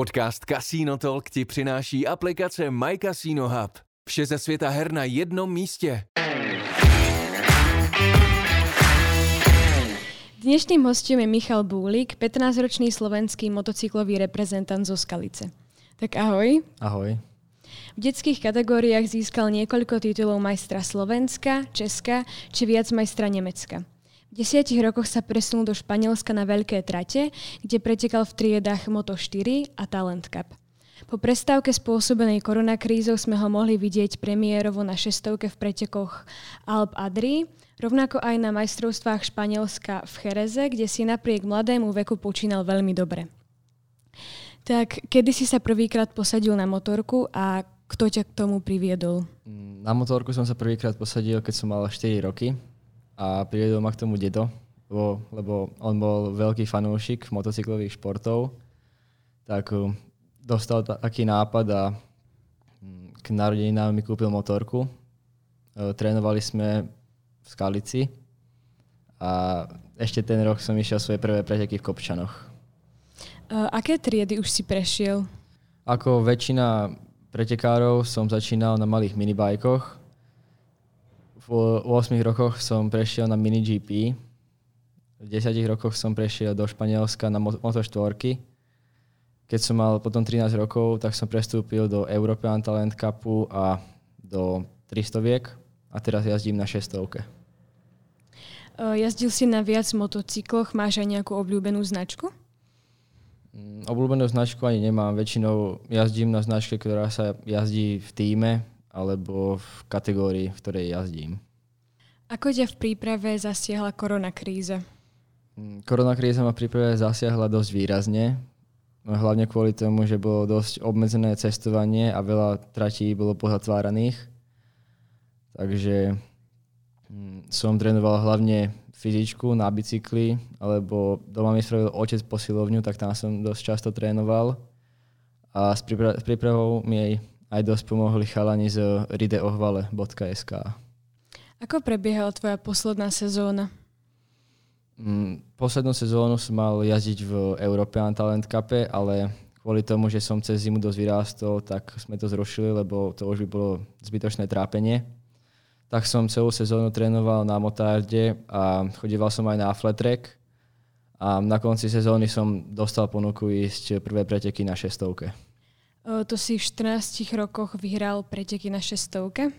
Podcast Casino Talk ti přináší aplikace My Casino Hub. Vše ze světa her na jednom místě. Dnešným hostom je Michal Búlik, 15-ročný slovenský motocyklový reprezentant zo Skalice. Tak ahoj. Ahoj. V detských kategóriách získal niekoľko titulov majstra Slovenska, Česka či viac majstra Nemecka. V desiatich rokoch sa presunul do Španielska na veľké trate, kde pretekal v triedách Moto4 a Talent Cup. Po prestávke spôsobenej koronakrízou sme ho mohli vidieť premiérovo na šestovke v pretekoch Alp Adri, rovnako aj na majstrovstvách Španielska v Chereze, kde si napriek mladému veku počínal veľmi dobre. Tak kedy si sa prvýkrát posadil na motorku a kto ťa k tomu priviedol? Na motorku som sa prvýkrát posadil, keď som mal 4 roky a priviedol ma k tomu dedo, lebo, lebo on bol veľký fanúšik motocyklových športov, tak um, dostal taký nápad a mm, k narodeninám mi kúpil motorku. E, trénovali sme v Skalici a ešte ten rok som išiel svoje prvé preteky v Kopčanoch. Uh, aké triedy už si prešiel? Ako väčšina pretekárov som začínal na malých minibajkoch. V 8 rokoch som prešiel na mini GP. V 10 rokoch som prešiel do Španielska na Moto4. Keď som mal potom 13 rokov, tak som prestúpil do European Talent Cupu a do 300 viek a teraz jazdím na 600. Jazdil si na viac motocykloch, máš aj nejakú obľúbenú značku? Mm, obľúbenú značku ani nemám. Väčšinou jazdím na značke, ktorá sa jazdí v týme alebo v kategórii, v ktorej jazdím. Ako ťa v príprave zasiahla koronakríza? Mm, koronakríza ma v príprave zasiahla dosť výrazne. Hlavne kvôli tomu, že bolo dosť obmedzené cestovanie a veľa tratí bolo pozatváraných. Takže Mm, som trénoval hlavne fyzičku na bicykli, alebo doma mi spravil otec posilovňu, tak tam som dosť často trénoval. A s, prípra- s prípravou mi aj, dosť pomohli chalani z rideohvale.sk. Ako prebiehala tvoja posledná sezóna? Mm, poslednú sezónu som mal jazdiť v European Talent Cup, ale kvôli tomu, že som cez zimu dosť vyrástol, tak sme to zrušili, lebo to už by bolo zbytočné trápenie tak som celú sezónu trénoval na motárde a chodíval som aj na flat track. A na konci sezóny som dostal ponuku ísť prvé preteky na šestovke. To si v 14 rokoch vyhral preteky na šestovke?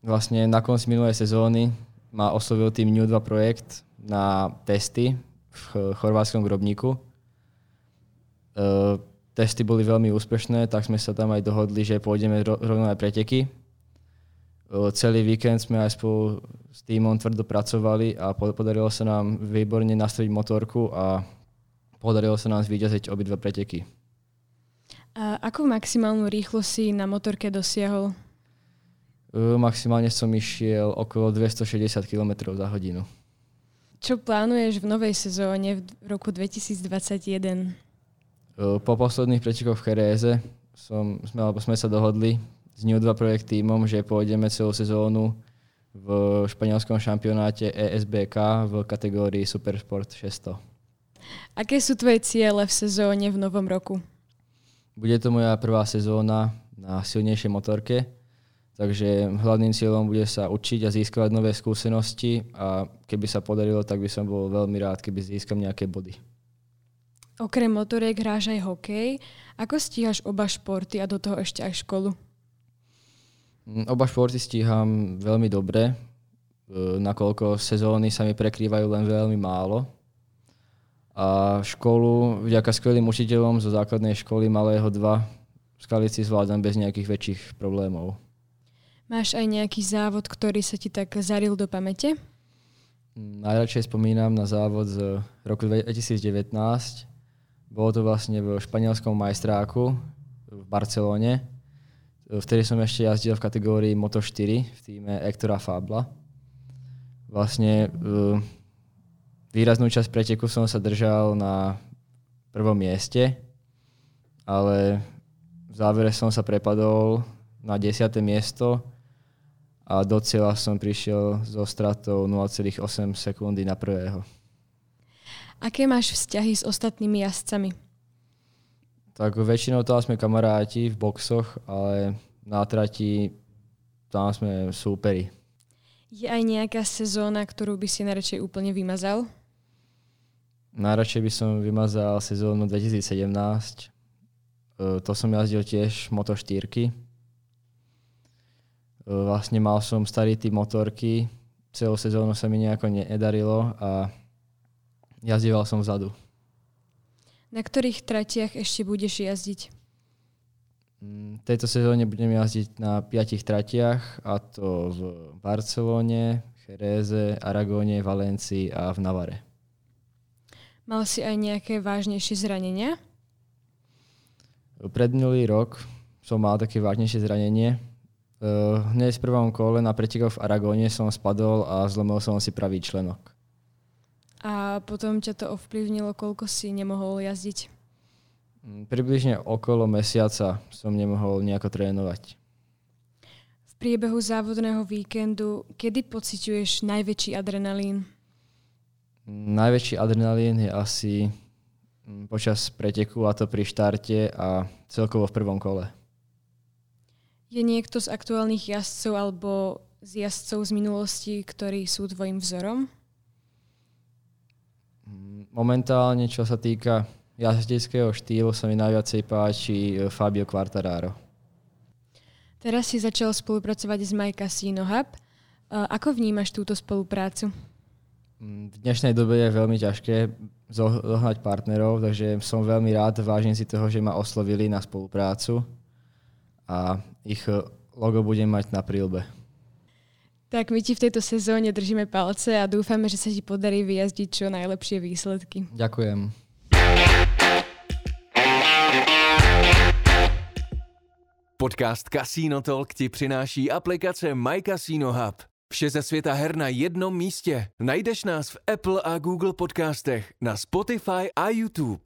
Vlastne na konci minulej sezóny ma oslovil tým New 2 projekt na testy v chorvátskom grobníku. Testy boli veľmi úspešné, tak sme sa tam aj dohodli, že pôjdeme rovno aj preteky celý víkend sme aj spolu s týmom tvrdo pracovali a podarilo sa nám výborne nastaviť motorku a podarilo sa nám zvíťaziť obidva preteky. A akú maximálnu rýchlosť si na motorke dosiahol? Maximálne som išiel okolo 260 km za hodinu. Čo plánuješ v novej sezóne v roku 2021? Po posledných pretekoch v Cheréze som, sme, alebo sme sa dohodli, s New 2 projekt týmom, že pôjdeme celú sezónu v španielskom šampionáte ESBK v kategórii Supersport 600. Aké sú tvoje ciele v sezóne v novom roku? Bude to moja prvá sezóna na silnejšej motorke, takže hlavným cieľom bude sa učiť a získavať nové skúsenosti a keby sa podarilo, tak by som bol veľmi rád, keby získam nejaké body. Okrem motoriek hráš aj hokej. Ako stíhaš oba športy a do toho ešte aj školu? Mm, oba športy stíham veľmi dobre, e, nakoľko sezóny sa mi prekrývajú len veľmi málo. A školu vďaka skvelým učiteľom zo základnej školy Malého 2 v Skalici zvládam bez nejakých väčších problémov. Máš aj nejaký závod, ktorý sa ti tak zaril do pamäte? Najradšej spomínam na závod z roku 2019. Bolo to vlastne v španielskom majstráku v Barcelone Vtedy som ešte jazdil v kategórii Moto4 v týme Ektora Fabla. Vlastne uh, výraznú časť preteku som sa držal na prvom mieste, ale v závere som sa prepadol na 10. miesto a do cieľa som prišiel so stratou 0,8 sekundy na prvého. Aké máš vzťahy s ostatnými jazdcami? Tak väčšinou tam sme kamaráti v boxoch, ale na trati tam sme súperi. Je aj nejaká sezóna, ktorú by si najradšej úplne vymazal? Najradšej by som vymazal sezónu 2017. E, to som jazdil tiež Moto 4. E, vlastne mal som starý typ motorky, celú sezónu sa mi nejako nedarilo a jazdieval som vzadu. Na ktorých tratiach ešte budeš jazdiť? Mm, v tejto sezóne budem jazdiť na piatich tratiach a to v Barcelone, Jereze, Aragóne, Valencii a v Navare. Mal si aj nejaké vážnejšie zranenia? Pred minulý rok som mal také vážnejšie zranenie. E, hneď v prvom kole na pretekoch v Aragóne som spadol a zlomil som si pravý členok. A potom ťa to ovplyvnilo, koľko si nemohol jazdiť? Mm, približne okolo mesiaca som nemohol nejako trénovať. V priebehu závodného víkendu, kedy pociťuješ najväčší adrenalín? Najväčší adrenalín je asi mm, počas preteku a to pri štarte a celkovo v prvom kole. Je niekto z aktuálnych jazdcov alebo z jazdcov z minulosti, ktorí sú tvojim vzorom? Mm, momentálne, čo sa týka jazdeckého štýlu, sa mi najviacej páči e, Fabio Quartararo. Teraz si začal spolupracovať s My Casino Hub. Ako vnímaš túto spoluprácu? Mm, v dnešnej dobe je veľmi ťažké zohnať partnerov, takže som veľmi rád, vážim si toho, že ma oslovili na spoluprácu a ich eh, logo budem mať na prílbe. Tak my ti v tejto sezóne držíme palce a dúfame, že sa ti podarí vyjazdiť čo najlepšie výsledky. Ďakujem. Podcast Casino Talk ti přináší aplikace My Casino Hub. Vše ze světa her na jednom místě. Najdeš nás v Apple a Google podcastech, na Spotify a YouTube.